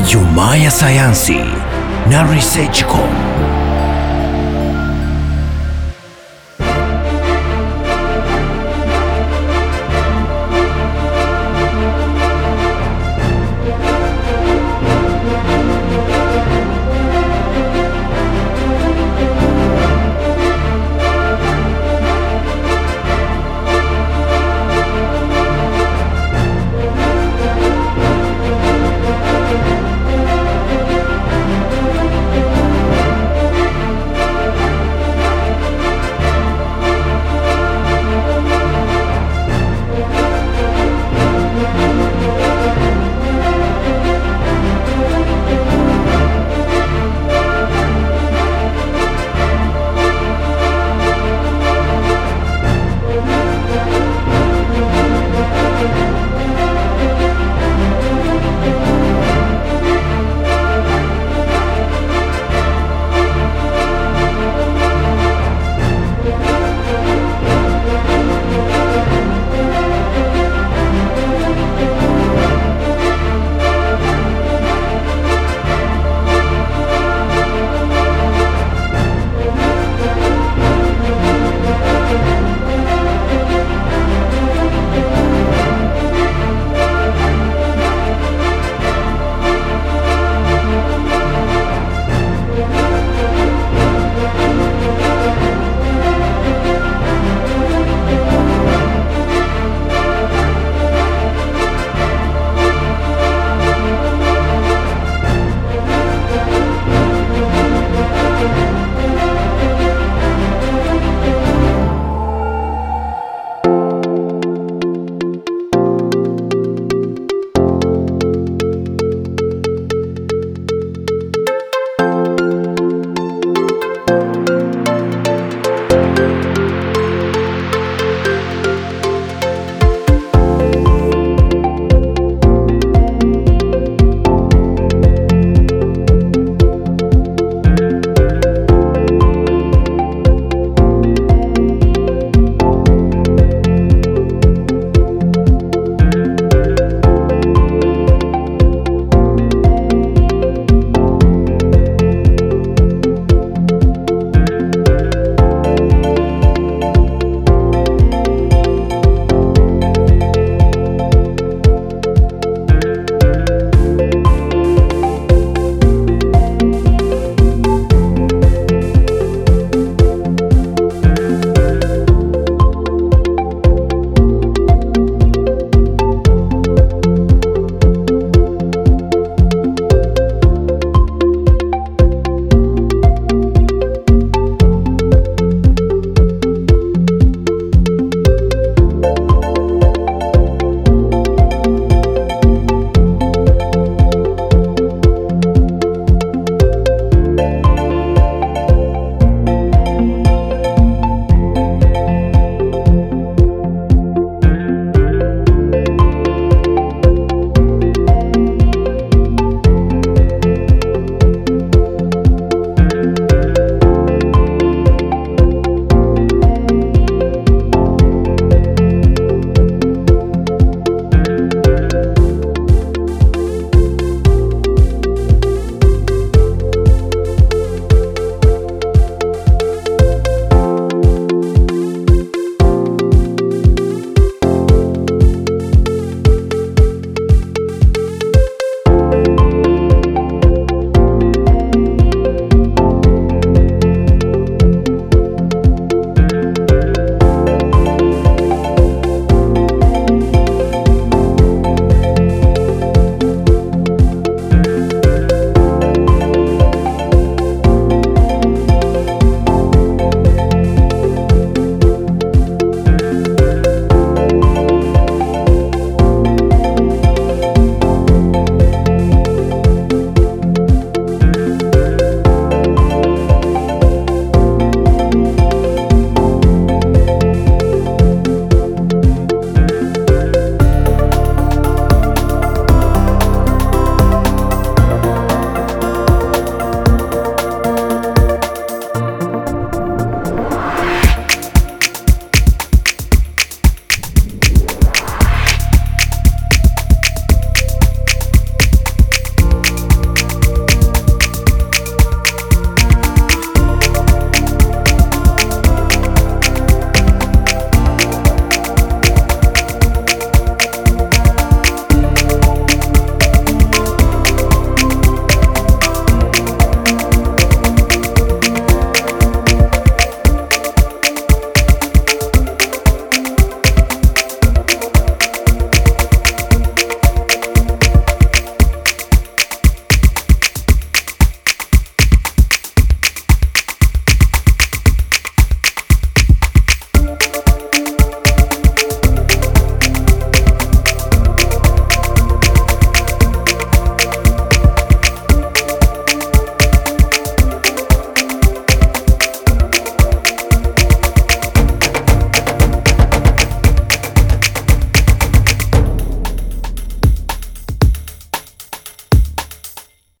Ijumaa ya sayansi na Researchcom.